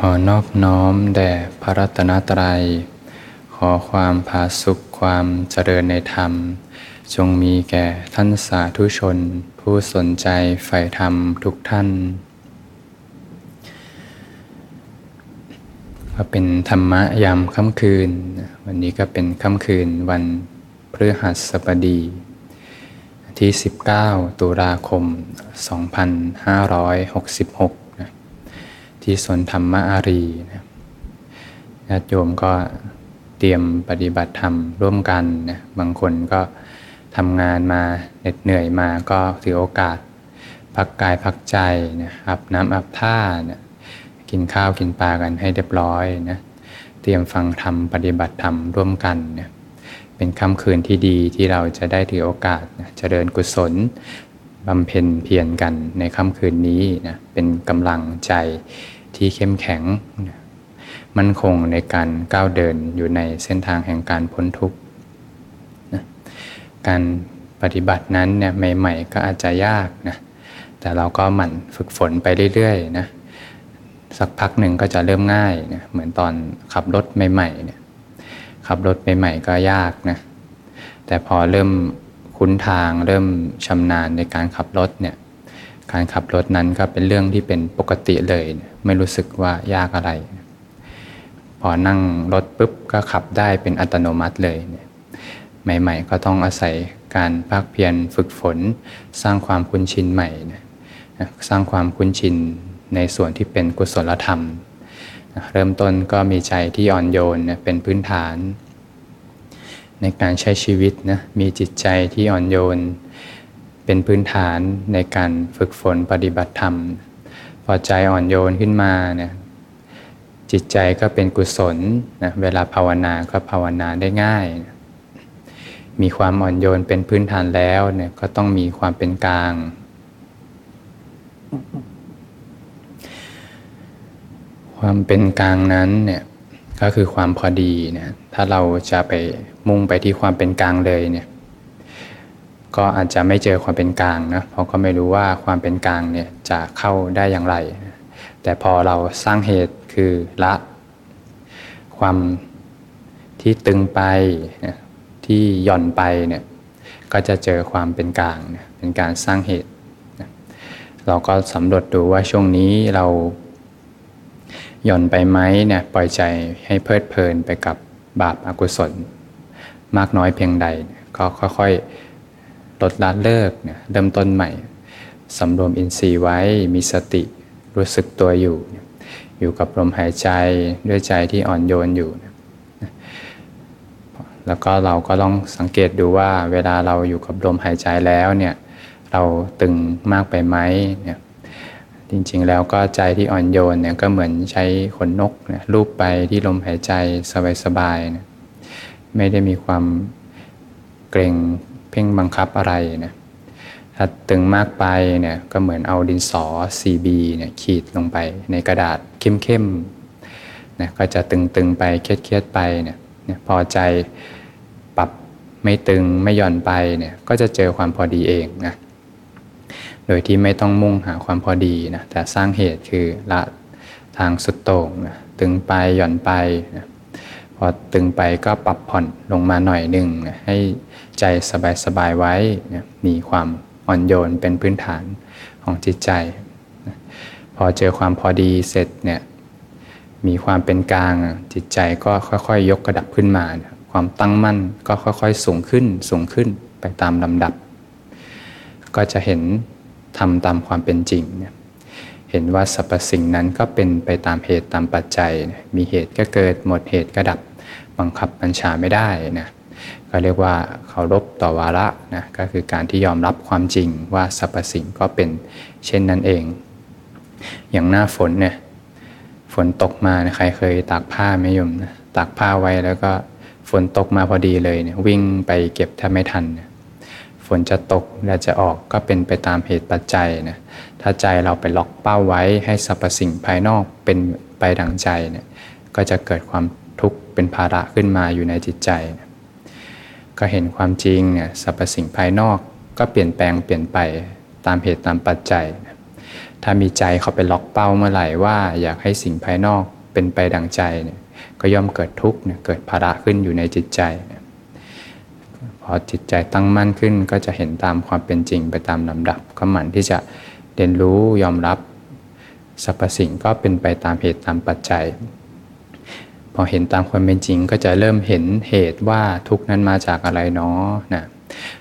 ขอนอบน้อมแด่พระรัตนตรัย ขอความผาสุขความเจริญในธรรม จงมีแก่ท่านสาธุชน ผู้สนใจใฝ่ธรรมทุกท่าน ก็เป็นธรรมะยามค่ำคืน วันนี้ก็เป็นค่ำคืนวันพฤหัสบดีที่ 19 ตุลาคม 2566นะ ที่สวนธรรมอารีนะญาติโยมก็เตรียมปฏิบัติธรรมร่วมกันนะบางคนก็ทำงานมาเหน็ดเหนื่อยมาก็ถือโอกาส พักกายพักใจนะอาบน้ำอาบท่านะกินข้าวกินปลากันให้เรียบร้อยนะเตรียมฟังธรรมปฏิบัติธรรมร่วมกันนะเป็นค่ำคืนที่ดีที่เราจะได้ถือโอกาสนะเจริญกุศลบำเพ็ญเพียรกันในค่ำคืนนี้นะเป็นกำลังใจ ที่เข้มแข็ง มั่นคงในการก้าวเดินอยู่ในเส้นทางแห่งการพ้นทุกข์นะการปฏิบัตินั้นเนี่ยใหม่ ๆ ก็อาจจะยากนะแต่เราก็หมั่นฝึกฝนไปเรื่อยๆนะสักพักหนึ่งก็จะเริ่มง่ายนะเหมือนตอนขับรถใหม่ๆเนี่ยขับรถใหม่ๆก็ยากนะแต่พอเริ่มคุ้นทางเริ่มชำนาญในการขับรถเนี่ย การขับรถนั้นก็เป็นเรื่องที่เป็นปกติเลย ไม่รู้สึกว่ายากอะไร พอนั่งรถปุ๊บก็ขับได้เป็นอัตโนมัติเลยใหม่ ๆ ก็ต้องอาศัยการภาคเพียรฝึกฝน สร้างความคุ้นชินใหม่สร้างความคุ้นชินในส่วนที่เป็นกุศลธรรม เริ่มต้นก็มีใจที่อ่อนโยนเป็นพื้นฐาน ในการใช้ชีวิตนะมีจิตใจที่อ่อนโยน เป็นพื้นฐานในการฝึกฝนปฏิบัติธรรม พอใจอ่อนโยนขึ้นมาเนี่ยจิตใจก็เป็นกุศลนะเวลาภาวนาก็ภาวนาได้ง่าย มีความอ่อนโยนเป็นพื้นฐานแล้วเนี่ยก็ต้องมีความเป็นกลาง ความเป็นกลางนั้นเนี่ยก็คือความพอดีเนี่ยถ้าเราจะไปมุ่งไปที่ความเป็นกลางเลยเนี่ย ก็อาจจะไม่เจอความเป็นกลางนะเพราะก็ไม่รู้ว่าความเป็นกลางเนี่ยจะเข้าได้อย่างไร แต่พอเราสร้างเหตุคือละ ความที่ตึงไปที่หย่อนไปเนี่ยก็จะเจอความเป็นกลางเป็นการสร้างเหตุ เราก็สำรวจดูว่าช่วงนี้เราหย่อนไปไหมเนี่ยปล่อยใจให้เพลิดเพลินไปกับบาปอากุศล มากน้อยเพียงใด ก็ค่อยๆ ลดละเลิกเนี่ยเริ่มต้นใหม่สำรวมอินทรีย์ไว้มีสติรู้สึกตัวอยู่ อยู่กับลมหายใจด้วยใจที่อ่อนโยนอยู่ แล้วก็เราก็ต้องสังเกตดูว่าเวลาเราอยู่กับลมหายใจแล้วเนี่ยเราตึงมากไปไหมเนี่ยจริงๆแล้วก็ใจที่อ่อนโยนเนี่ยก็เหมือนใช้ขนนกเนี่ยลูบไปที่ลมหายใจสบายๆนะไม่ได้มีความเกรง พ่งบังคับอะไรนะถ้าตึงมากไปเนี่ยก็เหมือนเอาดินสอ CB เนี่ยขีดลงไปในกระดาษเข้มๆนะก็จะตึงๆไปเครียดๆไปเนี่ยพอใจปรับไม่ตึงไม่หย่อนไปเนี่ยก็จะเจอความพอดีเองนะโดยที่ไม่ต้องมุ่งหาความพอดีนะแต่สร้างเหตุคือละทางสุดโต่งนะตึงไปหย่อนไปนะ พอตึงไปก็ปรับผ่อนลงมาหน่อยหนึ่งให้ใจสบายๆไว้มีความอ่อนโยนเป็นพื้นฐานของจิตใจ พอเจอความพอดีเสร็จเนี่ยมีความเป็นกลางจิตใจก็ค่อยๆยกกระดับขึ้นมา ความตั้งมั่นก็ค่อยๆสูงขึ้นสูงขึ้นไปตามลำดับ ก็จะเห็นทำตามความเป็นจริงเนี่ย เห็นว่าสรรพสิ่งนั้นก็เป็นไปตามเหตุตามปัจจัย มีเหตุก็เกิดหมดเหตุก็ดับบังคับบัญชาไม่ได้นะก็เรียกว่าเคารพต่อวาระนะก็คือการที่ยอมรับความจริงว่าสรรพสิ่งก็เป็นเช่นนั้นเอง อย่างหน้าฝนเนี่ยฝนตกมาใครเคยตากผ้าไหมโยมนะตากผ้าไว้แล้วก็ฝนตกมาพอดีเลยเนี่ยวิ่งไปเก็บแทบไม่ทันเนี่ย ฝนจะตกและจะออกก็เป็นไปตามเหตุปัจจัยนะถ้าใจเราไปล็อกเป้าไว้ให้สรรพสิ่งภายนอกเป็นไปดังใจเนี่ยก็จะเกิดความทุกข์เป็นภาระขึ้นมาอยู่ในจิตใจนะก็เห็นความจริงเนี่ยสรรพสิ่งภายนอกก็เปลี่ยนแปลงเปลี่ยนไปตามเหตุตามปัจจัยนะถ้ามีใจเขาไปล็อกเป้าเมื่อไหร่ว่าอยากให้สิ่งภายนอกเป็นไปดังใจเนี่ยก็ย่อมเกิดทุกข์เนี่ยเกิดภาระขึ้นอยู่ในจิตใจนี่ย พอจิตใจตั้งมั่นขึ้นก็จะเห็นตามความเป็นจริงไปตามลำดับก็หมั่นที่จะเรียนรู้ยอมรับสรรพสิ่งก็เป็นไปตามเหตุตามปัจจัย พอเห็นตามความเป็นจริงก็จะเริ่มเห็นเหตุว่าทุกนั้นมาจากอะไรเนาะนะ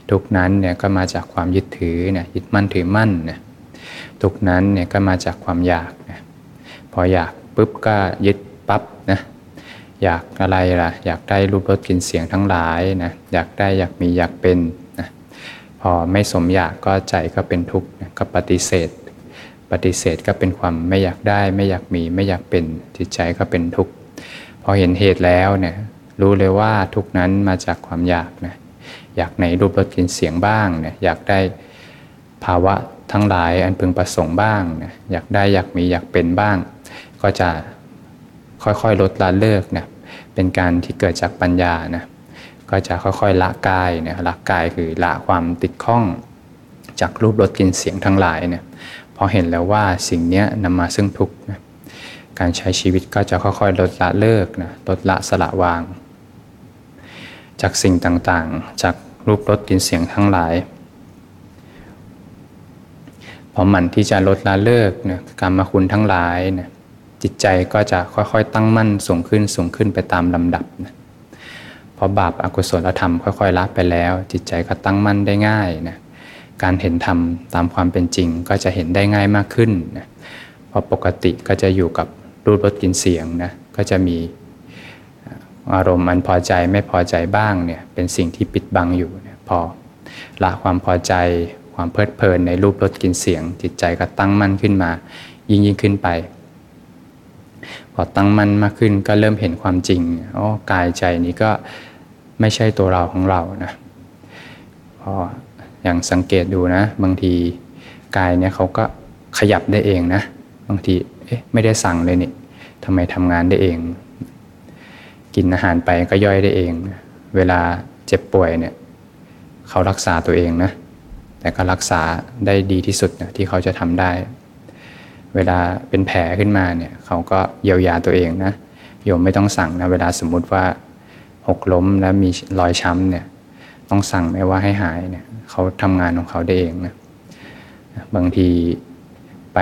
ทุกนั้นเนี่ยก็มาจากความยึดถือเนี่ยยึดมั่นถือมั่นเนี่ยทุกนั้นเนี่ยก็มาจากความอยากนะพออยากปุ๊บก็ยึดปั๊บนะ อยากอะไรล่ะ อยากได้รูปรสกลิ่นเสียงทั้งหลายนะอยากได้อยากมีอยากเป็นนะพอไม่สมอยากก็ใจก็เป็นทุกข์ก็ปฏิเสธ ปฏิเสธก็เป็นความไม่อยากได้ ไม่อยากมีไม่อยากเป็นจิตใจก็เป็นทุกข์พอเห็นเหตุแล้วเนี่ยรู้เลยว่าทุกนั้นมาจากความอยากนะอยากในรูปรสกลิ่นเสียงบ้างเนี่ยอยากได้ภาวะทั้งหลายอันพึงประสงค์บ้างนี่ยอยากได้อยากมีอยากเป็นบ้าง ก็จะ ค่อยๆ ลดละเลิกเนี่ยเป็นการที่เกิดจากปัญญานะก็จะค่อยๆ ละกายเนี่ยละกายคือละความติดข้อง จากรูปรสกลิ่นเสียงทั้งหลายเนี่ยพอเห็นแล้วว่าสิ่งนี้นำมาซึ่งทุกข์นะการใช้ชีวิตก็จะค่อยๆ ลดละเลิกนะลดละสละวาง จากสิ่งต่างๆ จากรูปรสกลิ่นเสียงทั้งหลายพอหมั่นที่จะลดละเลิกนะกรรมคุณทั้งหลายนะ จิตใจก็จะค่อยๆ ตั้งมั่นสูงขึ้นสูงขึ้นไปตามลำดับนะพอบาปอากุศลธรรมค่อยๆละไปแล้ว จิตใจก็ตั้งมั่นได้ง่ายนะการเห็นธรรมตามความเป็นจริงก็จะเห็นได้ง่ายมากขึ้นนะเพราะปกติก็จะอยู่กับรูปรสกลิ่นเสียงนะก็จะมีอารมณ์อันพอใจไม่พอใจบ้างเนี่ยเป็นสิ่งที่ปิดบังอยู่นะพอละความพอใจความเพลิดเพลินในรูปรสกลิ่นเสียง จิตใจก็ตั้งมั่นขึ้นมา ยิ่งยิ่งขึ้นไป พอตั้งมั่นมากขึ้นก็เริ่มเห็นความจริงอ๋อกายใจนี้ก็ไม่ใช่ตัวเราของเรานะพออย่างสังเกตดูนะ บางทีกายเนี่ยเขาก็ขยับได้เองนะ บางทีเอ๊ะไม่ได้สั่งเลยนี่ทำไมทำงานได้เอง กินอาหารไปก็ย่อยได้เอง เวลาเจ็บป่วยเนี่ยเขารักษาตัวเองนะแต่ก็รักษาได้ดีที่สุดนะที่เขาจะทำได้ เวลาเป็นแผลขึ้นมาเนี่ยเขาก็เยียวยาตัวเองนะโยมไม่ต้องสั่งนะเวลาสมมุติว่าหกล้มแล้วมีรอยช้ำเนี่ยต้องสั่งไหมว่าให้หายเนี่ยเขาทำงานของเขาได้เองนะบางทีไป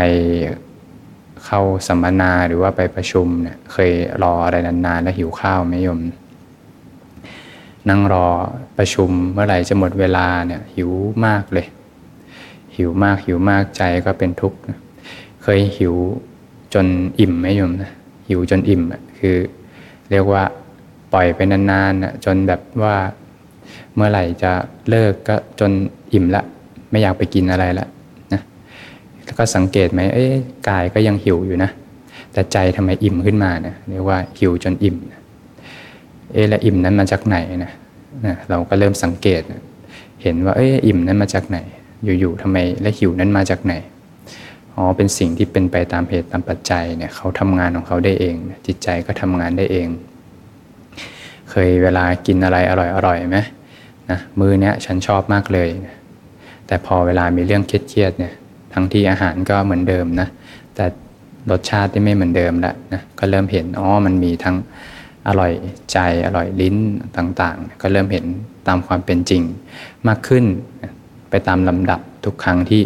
เข้าสัมมนาหรือว่าไปประชุมเนี่ยเคยรออะไรนานๆ แล้วหิวข้าวไหมโยม นั่งรอประชุมเมื่อไหร่จะหมดเวลาเนี่ยหิวมากเลย หิวมากหิวมากใจก็เป็นทุกข์ เคยหิวจนอิ่มไหมโยมนะหิวจนอิ่มคือ เรียกว่าปล่อยไปนานๆจนแบบว่าเมื่อไหร่จะเลิกก็จนอิ่มละ ไม่อยากไปกินอะไรละนะแล้วก็สังเกตไหมเอ้กายก็ยังหิวอยู่นะ แต่ใจทำไมอิ่มขึ้นมาเนะเรียกว่าหิวจนอิ่มนะเออแล้วอิ่มนั้นมาจากไหนนะนะเราก็เริ่มสังเกตเห็นว่าเอออิ่มนั้นมาจากไหน อยู่ๆทำไมและหิวนั้นมาจากไหน อ๋อเป็นสิ่งที่เป็นไปตามเหตุตามปัจจัยเนี่ยเขาทำงานของเขาได้เอง จิตใจก็ทำงานได้เอง เคยเวลากินอะไรอร่อยๆไหมนะมือเนี้ยฉันชอบมากเลย แต่พอเวลามีเรื่องเครียดๆเนี่ยทั้งที่อาหารก็เหมือนเดิมนะแต่รสชาติที่ไม่เหมือนเดิมแล้วนะก็เริ่มเห็นอ๋อมันมีทั้งอร่อยใจอร่อยลิ้นต่างๆ ก็เริ่มเห็นตามความเป็นจริงมากขึ้นไปตามลำดับ ทุกครั้งที่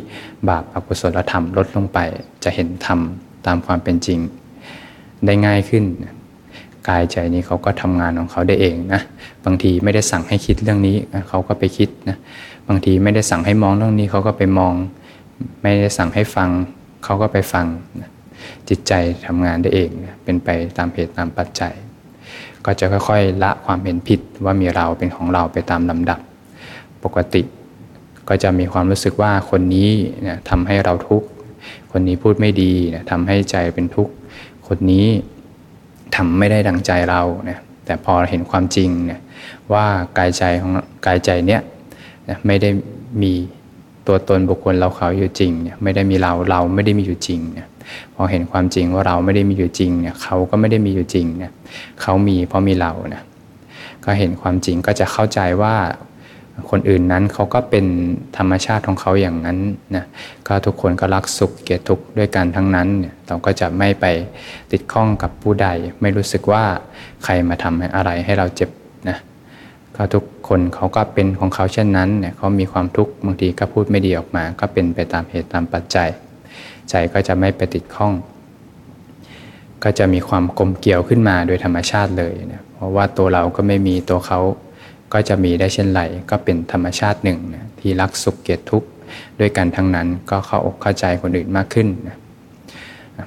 บาปอกุศลธรรมลดลงไป จะเห็นธรรมตามความเป็นจริง ได้ง่ายขึ้น กายใจนี้เขาก็ทำงานของเขาได้เองนะบางทีไม่ได้สั่งให้คิดเรื่องนี้เขาก็ไปคิดนะบางทีไม่ได้สั่งให้มองเรื่องนี้เขาก็ไปมอง ไม่ได้สั่งให้ฟังเขาก็ไปฟังจิตใจทำงานได้เองเป็นไปตามเหตุตามปัจจัย ก็จะค่อยๆละความเห็นผิดว่ามีเราเป็นของเราไปตามลำดับ ปกติ ก็จะมีความรู้สึกว่าคนนี้เนี่ยทำให้เราทุกข์คนนี้พูดไม่ดีเนี่ยทำให้ใจเป็นทุกข์คนนี้ทำไม่ได้ดังใจเราเนี่ยแต่พอเห็นความจริงเนี่ยว่ากายใจของกายใจเนี้ยไม่ได้มีตัวตนบุคคลเราเขาอยู่จริงเนี่ยไม่ได้มีเราเราไม่ได้มีอยู่จริงเนี่ยพอเห็นความจริงว่าเราไม่ได้มีอยู่จริงเนี่ยเขาก็ไม่ได้มีอยู่จริงเนี่ยเขามีเพราะมีเราเนะก็เห็นความจริงก็จะเข้าใจว่า คนอื่นนั้นเขาก็เป็นธรรมชาติของเขาอย่างนั้นนะก็ทุกคนก็รักสุขเกลียดทุกข์ด้วยกันทั้งนั้นเนี่ยเราก็จะไม่ไปติดข้องกับผู้ใด ไม่รู้สึกว่าใครมาทำอะไรให้เราเจ็บนะก็ทุกคนเขาก็เป็นของเขาเช่นนั้นเนี่ยเขามีความทุกข์บางทีก็พูดไม่ดีออกมา ก็เป็นไปตามเหตุตามปัจจัย ใจก็จะไม่ไปติดข้อง ก็จะมีความกลมเกี่ยวขึ้นมาโดยธรรมชาติเลยเนะเพราะว่าตัวเราก็ไม่มีตัวเขา ก็จะมีได้เช่นไรก็เป็นธรรมชาติหนึ่งนะที่รักสุขเกียดทุกข์ด้วยกันทั้งนั้นก็เข้าอกเข้าใจคนอื่นมากขึ้นนะ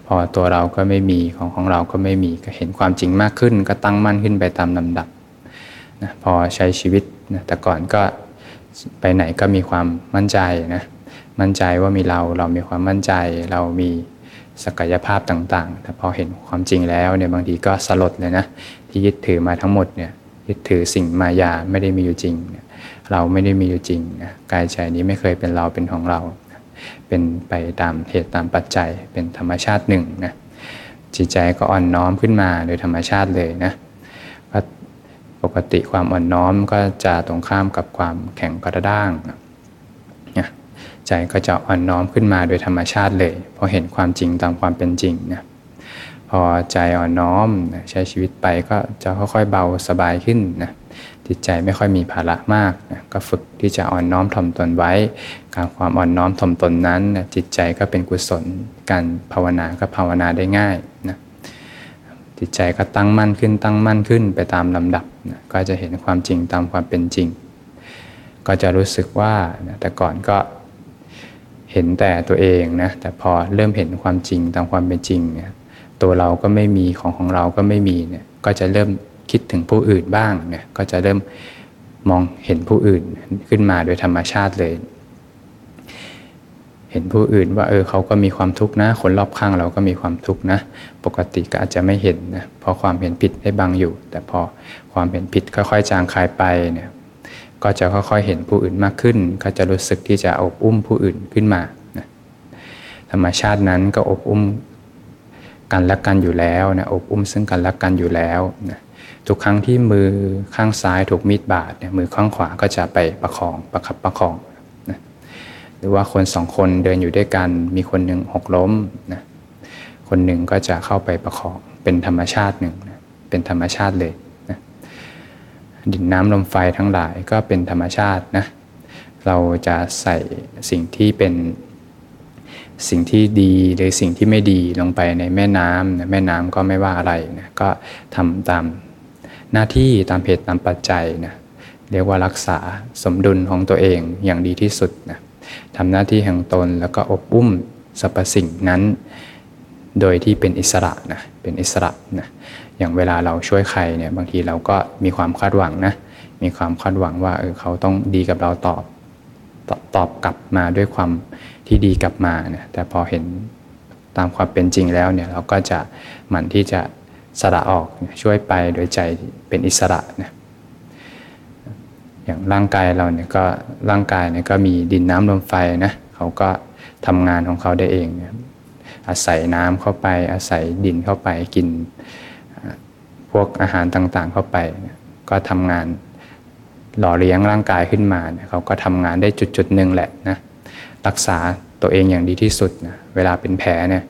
พอตัวเราก็ไม่มีของของเราก็ไม่มีก็เห็นความจริงมากขึ้น ก็ตั้งมั่นขึ้นไปตามลำดับนะพอใช้ชีวิตนะแต่ก่อนก็ไปไหนก็มีความมั่นใจนะมั่นใจว่ามีเราเรามีความมั่นใจ เรามีศักยภาพต่างๆ แต่พอเห็นความจริงแล้วเนี่ยบางทีก็สลดเลยนะที่ยึดถือมาทั้งหมดเนี่ย ยึดถือสิ่งมายาไม่ได้มีอยู่จริง เราไม่ได้มีอยู่จริงกายใจนี้ไม่เคยเป็นเราเป็นของเรา เป็นไปตามเหตุตามปัจจัยเป็นธรรมชาติหนึ่งนะจิตใจก็อ่อนน้อมขึ้นมาโดยธรรมชาติเลยนะปกติความอ่อนน้อมก็จะตรงข้ามกับความแข็งกระด้างนะใจก็จะอ่อนน้อมขึ้นมาโดยธรรมชาติเลยพอเห็นความจริงตามความเป็นจริงนะ พอใจอ่อนน้อมใช้ชีวิตไปก็จะค่อยๆเบาสบายขึ้นนะจิตใจไม่ค่อยมีภาระมากนะก็ฝึกที่จะอ่อนน้อมถ่อมตนไว้ การความอ่อนน้อมถ่อมตนนั้นนะจิตใจก็เป็นกุศล การภาวนาก็ภาวนาได้ง่ายนะจิตใจก็ตั้งมั่นขึ้นตั้งมั่นขึ้นไปตามลำดับนะก็จะเห็นความจริงตามความเป็นจริง ก็จะรู้สึกว่านะแต่ก่อนก็เห็นแต่ตัวเองนะแต่พอเริ่มเห็นความจริงตามความเป็นจริงเนี่ย ตัวเราก็ไม่มีของของเราก็ไม่มีเนี่ยก็จะเริ่มคิดถึงผู้อื่นบ้างเนี่ยก็จะเริ่มมองเห็นผู้อื่นขึ้นมาโดยธรรมชาติเลย เห็นผู้อื่นว่าเออเขาก็มีความทุกข์นะคนรอบข้างเราก็มีความทุกข์นะ ปกติก็อาจจะไม่เห็นนะเพราะความเห็นผิดได้บังอยู่ แต่พอความเห็นผิดค่อยๆจางคายไปเนี่ยก็จะค่อยๆเห็นผู้อื่นมากขึ้น ก็จะรู้สึกที่จะอบอุ้มผู้อื่นขึ้นมานะธรรมชาตินั้นก็อบอุ้ม กันและกันอยู่แล้วนะอบอุ้มซึ่งกันและกันอยู่แล้วนะทุกครั้งที่มือข้างซ้ายถูกมีดบาดเนี่ยมือข้างขวาก็จะไปประคองประคับประคองนะหรือว่าคนสองคนเดินอยู่ด้วยกัน มีคนหนึ่งหกล้มนะคนหนึ่งก็จะเข้าไปประคองเป็นธรรมชาติหนึ่งนะเป็นธรรมชาติเลยนะดินน้ำลมไฟทั้งหลายก็เป็นธรรมชาตินะเราจะใส่สิ่งที่เป็น สิ่งที่ดีหรือสิ่งที่ไม่ดีลงไปในแม่น้ำนะแม่น้ำก็ไม่ว่าอะไรนะก็ทำตามหน้าที่ตามเหตุตามปัจจัยนะเรียกว่ารักษาสมดุลของตัวเองอย่างดีที่สุดนะทำหน้าที่แห่งตนแล้วก็อบอุ้มสรรพสิ่งนั้น โดยที่เป็นอิสระนะเป็นอิสระนะอย่างเวลาเราช่วยใครเนี่ยบางทีเราก็มีความคาดหวังนะมีความคาดหวังว่าเออเขาต้องดีกับเราตอบตอบกลับมาด้วยความ ที่ดีกลับมาเนี่ยแต่พอเห็นตามความเป็นจริงแล้วเนี่ยเราก็จะหมั่นที่จะสละออกช่วยไปโดยใจเป็นอิสระนะอย่างร่างกายเราเนี่ยก็ร่างกายเนี่ยก็มีดินน้ำลมไฟนะเขาก็ทำงานของเขาได้เองนะอาศัยน้ำเข้าไปอาศัยดินเข้าไปกินพวกอาหารต่างๆเข้าไปนะก็ทำงานหล่อเลี้ยงร่างกายขึ้นมาเนเขาก็ทำงานได้จุดๆหนึ่งแหละนะ รักษาตัวเองอย่างดีที่สุดนะเวลาเป็นแผลเนี่ย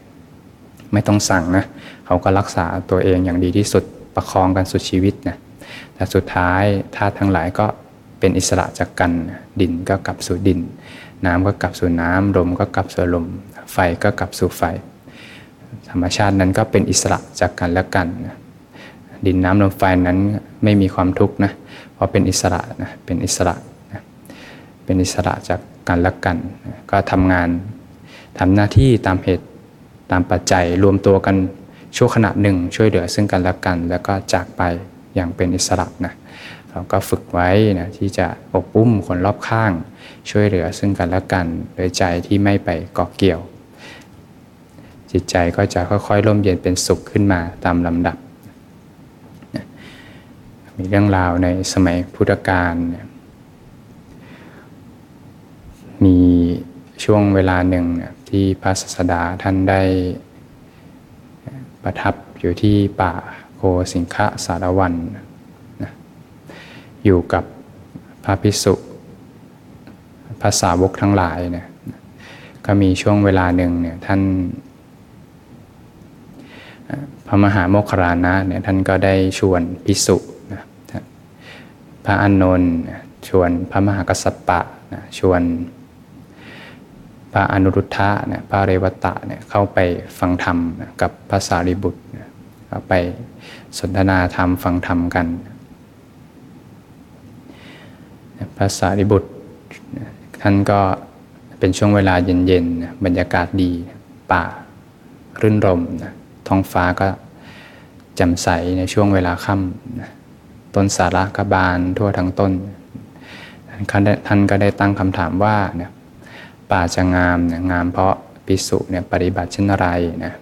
ไม่ต้องสั่งนะเขาก็รักษาตัวเองอย่างดีที่สุดประคองกันสุดชีวิตนะแต่สุดท้ายธาตุทั้งหลายก็เป็นอิสระจากกันดินก็กลับสู่ดิน น้ำก็กลับสู่น้ำลมก็กลับสู่ลม ไฟก็กลับสู่ไฟ ธรรมชาตินั้นก็เป็นอิสระจากกันและกันนะดินน้ำลมไฟนั้นไม่มีความทุกข์นะเพราะเป็นอิสระนะเป็นอิสระนะเป็นอิสระจาก กันและกัน ก็ทำงานทำหน้าที่ตามเหตุตามปัจจัยรวมตัวกันชั่วขณะหนึ่ง ช่วยเหลือซึ่งกันและกัน แล้วก็จากไปอย่างเป็นอิสระนะเราก็ฝึกไว้นะที่จะอบอุ้มคนรอบข้าง ช่วยเหลือซึ่งกันและกันโดยใจที่ไม่ไปเกาะเกี่ยว จิตใจก็จะค่อยๆร่มเย็นเป็นสุขขึ้นมาตามลำดับ มีเรื่องราวในสมัยพุทธกาลเนี่ย มีช่วงเวลาหนึ่งที่พระศาสดาท่านได้ประทับอยู่ที่ป่าโคสิงคะสารวันนะอยู่กับพระพิสุภาษาวกทั้งหลายเนี่ยก็มีช่วงเวลาหนึ่งเนี่ยท่านพระมหาโมคคารานะเนี่ยท่านก็ได้ชวนพิสุนะพระอานนท์ชวนพระมหากัสสปะนะชวน พระอนุรุทธะเนี่ยพระเรวตะเนี่ยเข้าไปฟังธรรมกับพระสารีบุตรเข้าไปสนทนาธรรมฟังธรรมกันพระสารีบุตรท่านก็เป็นช่วงเวลาเย็นๆ บรรยากาศดีป่ารื่นรมท้องฟ้าก็แจ่มใสในช่วงเวลาค่ำต้นสาระกบานทั่วทั้งต้น ท่านก็ได้ตั้งคำถามว่าเนี่ย ป่าจะงามเนี่ยงามเพราะปิสุเนี่ยปฏิบัติเช่นไรนะ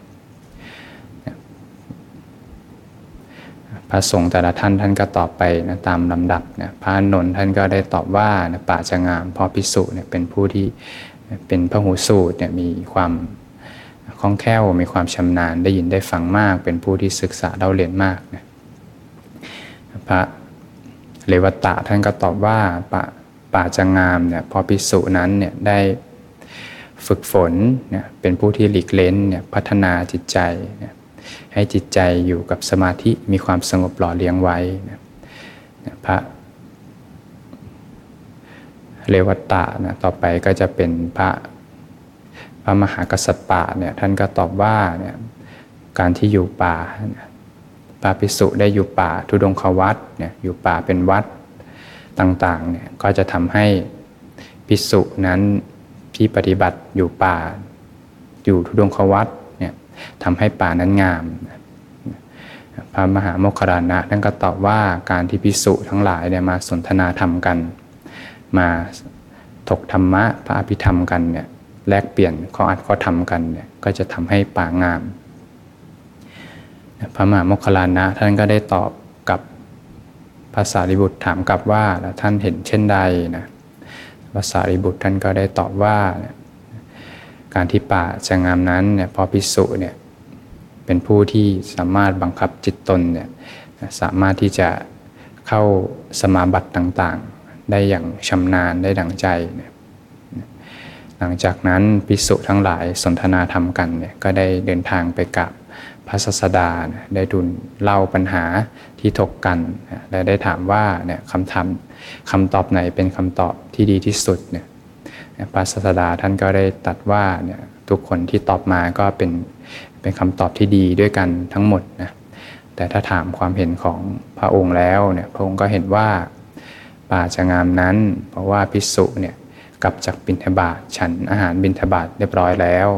พระสงฆ์แต่ละท่านท่านก็ตอบไปนะตามลำดับนะพระนนท์ท่านก็ได้ตอบว่านะป่าจะงามเพราะพิสุเนี่ยเป็นผู้ที่เป็นพระหูสูตรเนี่ยมีความคล่องแคล่วมีความชำนาญได้ยินได้ฟังมาก เป็นผู้ที่ศึกษาเล่าเรียนมากนะพระเลวตะท่านก็ตอบว่าป่าป่าจะงามเนี่ยพอพิสุนั้นเนี่ยได้ ฝึกฝนเนี่ยเป็นผู้ที่หลีกเล้นเนี่ยพัฒนาจิตใจเนี่ยให้จิตใจอยู่กับสมาธิมีความสงบหล่อเลี้ยงไว้นะพระเลวตะนะต่อไปก็จะเป็นพระพระมหากัสสปะเนี่ยท่านก็ตอบว่าเนี่ยการที่อยู่ป่าพระภิกษุได้อยู่ป่าทุดงควัตเนี่ยอยู่ป่าเป็นวัดต่างๆเนี่ยก็จะทำให้ภิกษุนั้น ที่ปฏิบัติอยู่ป่า อยู่ทุดงควัตเนี่ยทำให้ป่านั้นงาม พระมหาโมคครานะท่านก็ตอบว่าการที่ภิกษุทั้งหลายเนี่ยมาสนทนาธรรมกัน มาถกธรรมะพระอภิธรรมกันเนี่ยแลกเปลี่ยนข้ออัดข้อธรรมกันเนี่ยก็จะทำให้ป่างาม พระมหาโมคคลานะท่านก็ได้ตอบกับภาษาริบุตรถามกลับว่าแล้วท่านเห็นเช่นใดนะ ภาษาริบุตรท่านก็ได้ตอบว่า การที่ป่าจะงามนั้นเนี่ยพอพิสุเนี่ยเป็นผู้ที่สามารถบังคับจิตตนเนี่ยสามารถที่จะเข้าสมาบัติต่างๆ ได้อย่างชำนาญได้ดังใจเนี่ยหลังจากนั้นภิกษุทั้งหลายสนทนาธรรมกันเนี่ยก็ได้เดินทางไปกับ พระศาสดาได้ดุลเล่าปัญหาที่ถกกันและได้ถามว่าเนี่ยคำถามคำตอบไหนเป็นคำตอบที่ดีที่สุดเนี่ยพระศาสดาท่านก็ได้ตัดว่าเนี่ยทุกคนที่ตอบมาก็เป็นเป็นคำตอบที่ดีด้วยกันทั้งหมดนะแต่ถ้าถามความเห็นของพระองค์แล้วเนี่ยพระองค์ก็เห็นว่าป่าจะงามนั้น เพราะว่าพิสุเนี่ยกลับจากบิณฑบาตฉันอาหารบิณฑบาตเรียบร้อยแล้ว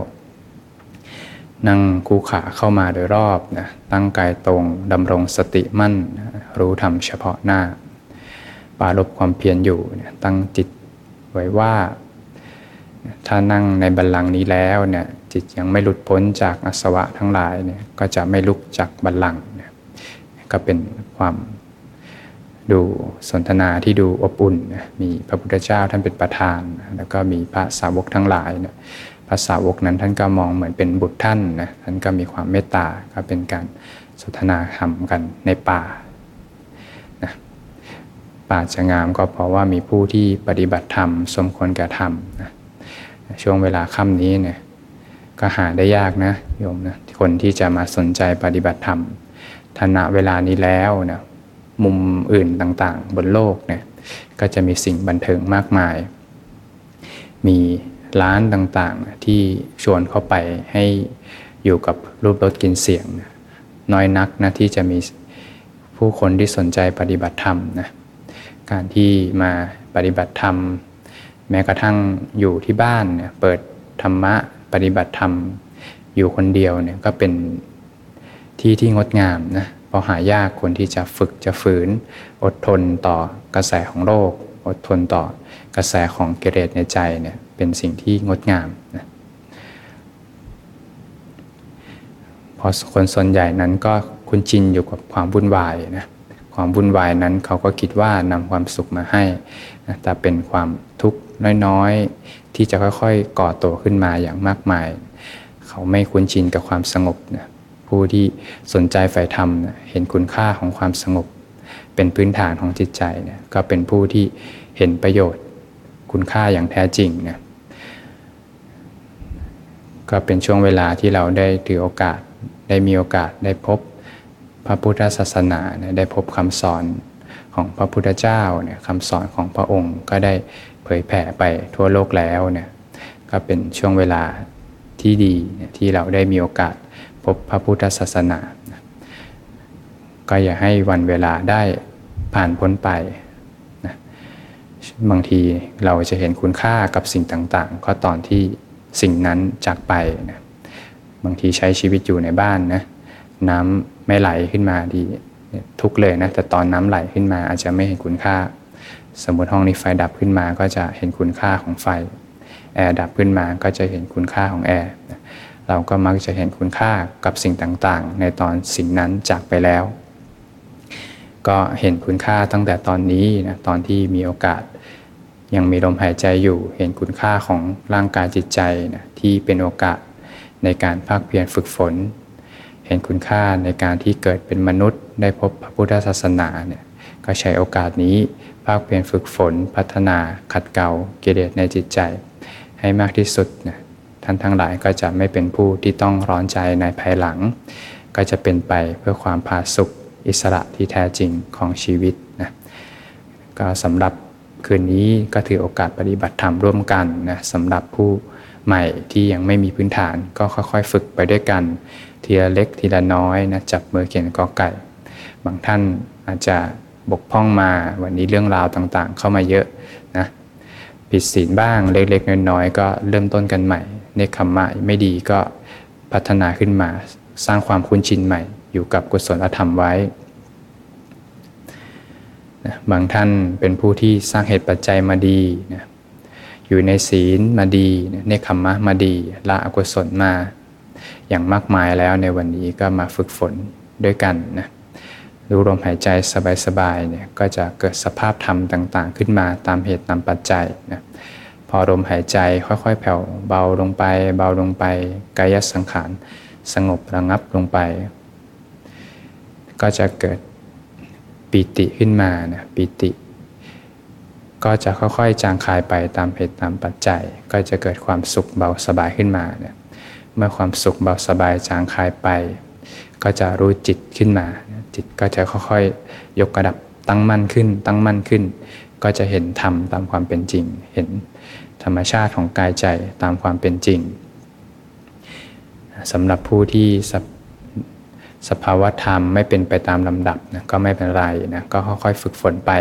นั่งคูขาเข้ามาโดยรอบนะตั้งกายตรงดำรงสติมั่นรู้ธรรมเฉพาะหน้า ปาลบความเพียรอยู่ตั้งจิตไว้ว่า ถ้านั่งในบัลลังก์นี้แล้วเนี่ยจิตยังไม่หลุดพ้นจากอสวะทั้งหลายเนี่ยก็จะไม่ลุกจากบัลลังก์นี่ยก็เป็นความดูสนทนาที่ดูอบอุ่นมีพระพุทธเจ้าท่านเป็นประธาน แล้วก็มีพระสาวกทั้งหลายเนี่ย พระสาวกนั้นท่านก็มองเหมือนเป็นบุตรท่านนะท่านก็มีความเมตตาก็เป็นการสนทนาธรรมกันในป่านะป่าจะงามก็เพราะว่ามีผู้ที่ปฏิบัติธรรม สมควรแก่ธรรมนะช่วงเวลาค่ำนี้เนี่ยก็หาได้ยากนะโยมนะคนที่จะมาสนใจปฏิบัติธรรมทณะเวลานี้แล้วนะมุมอื่นต่างๆ บนโลกเนี่ยก็จะมีสิ่งบันเทิงมากมาย มี ร้านต่างๆ ที่ชวนเข้าไปให้อยู่กับรูปรสกลิ่นเสียงน้อยนักนะที่จะมีผู้คนที่สนใจปฏิบัติธรรมนะการที่มาปฏิบัติธรรม แม้กระทั่งอยู่ที่บ้านเนี่ยเปิดธรรมะปฏิบัติธรรม อยู่คนเดียวเนี่ยก็เป็นที่ที่งดงามนะเพราะหายากคนที่จะฝึกจะฝืน อดทนต่อกระแสของโลกอดทนต่อกระแสของกิเลสในใจเนี่ย เป็นสิ่งที่งดงามนะพอคนส่วนใหญ่นั้นก็คุ้นชินอยู่กับความวุ่นวายนะความวุ่นวายนั้นเขาก็คิดว่านำความสุขมาให้นะแต่เป็นความทุกข์น้อยๆ ที่จะค่อยๆ ก่อตัวขึ้นมาอย่างมากมาย เขาไม่คุ้นชินกับความสงบนะผู้ที่สนใจใฝ่ธรรมเห็นคุณค่าของความสงบ เป็นพื้นฐานของจิตใจเนี่ยก็เป็นผู้ที่เห็นประโยชน์ คุณค่าอย่างแท้จริงนี่ย ก็เป็นช่วงเวลาที่เราได้ถือโอกาส ได้มีโอกาสได้พบพระพุทธศาสนาได้พบคำสอนของพระพุทธเจ้าเนี่ยคำสอนของพระองค์ก็ได้เผยแผ่ไปทั่วโลกแล้วเนี่ยก็เป็นช่วงเวลาที่ดีที่เราได้มีโอกาสพบพระพุทธศาสนา ก็อย่าให้วันเวลาได้ผ่านพ้นไปนะบางทีเราจะเห็นคุณค่ากับสิ่งต่างๆ ก็ตอนที่ สิ่งนั้นจากไปนะบางทีใช้ชีวิตอยู่ในบ้านนะน้ำไม่ไหลขึ้นมานี่ทุกข์เลยนะแต่ตอนน้ำไหลขึ้นมาอาจจะไม่เห็นคุณค่า สมมติห้องนี้ไฟดับขึ้นมาก็จะเห็นคุณค่าของไฟแอร์ดับขึ้นมาก็จะเห็นคุณค่าของแอร์เราก็มักจะเห็นคุณค่ากับสิ่งต่างๆ ในตอนสิ่งนั้นจากไปแล้ว ก็เห็นคุณค่าตั้งแต่ตอนนี้นะตอนที่มีโอกาส ยังมีลมหายใจอยู่เห็นคุณค่าของร่างกายจิตใจนะที่เป็นโอกาสในการภาคเพียรฝึกฝน เห็นคุณค่าในการที่เกิดเป็นมนุษย์ได้พบพระพุทธศาสนาเนี่ยก็ใช้โอกาสนี้ภาคเพียรฝึกฝน พัฒนาขัดเกลากิเลสในจิตใจ ให้มากที่สุดนะท่านทั้งหลายก็จะไม่เป็นผู้ที่ต้องร้อนใจในภายหลัง ก็จะเป็นไปเพื่อความผาสุกอิสระที่แท้จริงของชีวิตนะก็สำหรับ คืนนี้ก็ถือโอกาสปฏิบัติธรรมร่วมกันนะสำหรับผู้ใหม่ที่ยังไม่มีพื้นฐานก็ค่อยๆ ฝึกไปด้วยกัน ทีละเล็กทีละน้อยนะจับมือเขียนกอไก่ บางท่านอาจจะบกพร่องมาวันนี้เรื่องราวต่างๆ เข้ามาเยอะนะผิดศีลบ้างเล็กๆน้อยๆก็เริ่มต้นกันใหม่ในคำหมะไม่ดีก็พัฒนาขึ้นมาสร้างความคุ้นชินใหม่ อยู่กับกุศลธรรมไว้ บางท่านเป็นผู้ที่สร้างเหตุปัจจัยมาดีนะอยู่ในศีลมาดีในคำมะมาดีละอกุศลมา อย่างมากมายแล้วในวันนี้ก็มาฝึกฝนด้วยกันนะรู้ลมหายใจสบายๆเนี่ยก็จะเกิดสภาพธรรมต่าง ๆ ขึ้นมาตามเหตุตามปัจจัยนะพอลมหายใจค่อยๆ แผ่วเบาลงไป เบาลงไปกายสังขารสงบระงับลงไป ก็จะเกิด ปิติขึ้นมานะปิติ ก็จะค่อยๆ จางคายไปตามเหตุตามปัจจัย ก็จะเกิดความสุขเบาสบายขึ้นมาเนี่ยเมื่อความสุขเบาสบายจางคายไป ก็จะรู้จิตขึ้นมา จิตก็จะค่อยๆ ยกระดับตั้งมั่นขึ้น ตั้งมั่นขึ้น ก็จะเห็นธรรมตามความเป็นจริง เห็นธรรมชาติของกายใจตามความเป็นจริงสำหรับผู้ที่ สภาวะธรรมไม่เป็นไปตามลำดับนะก็ไม่เป็นไรนะก็ค่อยๆฝึกฝนไป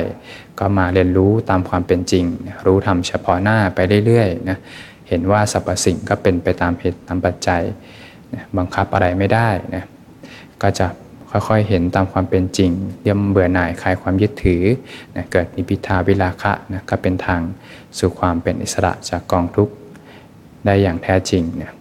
ก็มาเรียนรู้ตามความเป็นจริงรู้ทำเฉพาะหน้าไปเรื่อยๆนะเห็นว่าสรรพสิ่งก็เป็นไปตามเหตุตามปัจจัยนะบังคับอะไรไม่ได้นะก็จะค่อยๆเห็นตามความเป็นจริงย่อมเบื่อหน่ายคลายความยึดถือนะเกิดนิพิทาวิลาคะนะก็เป็นทางสู่ความเป็นอิสระจากกองทุกข์ได้อย่างแท้จริงนะ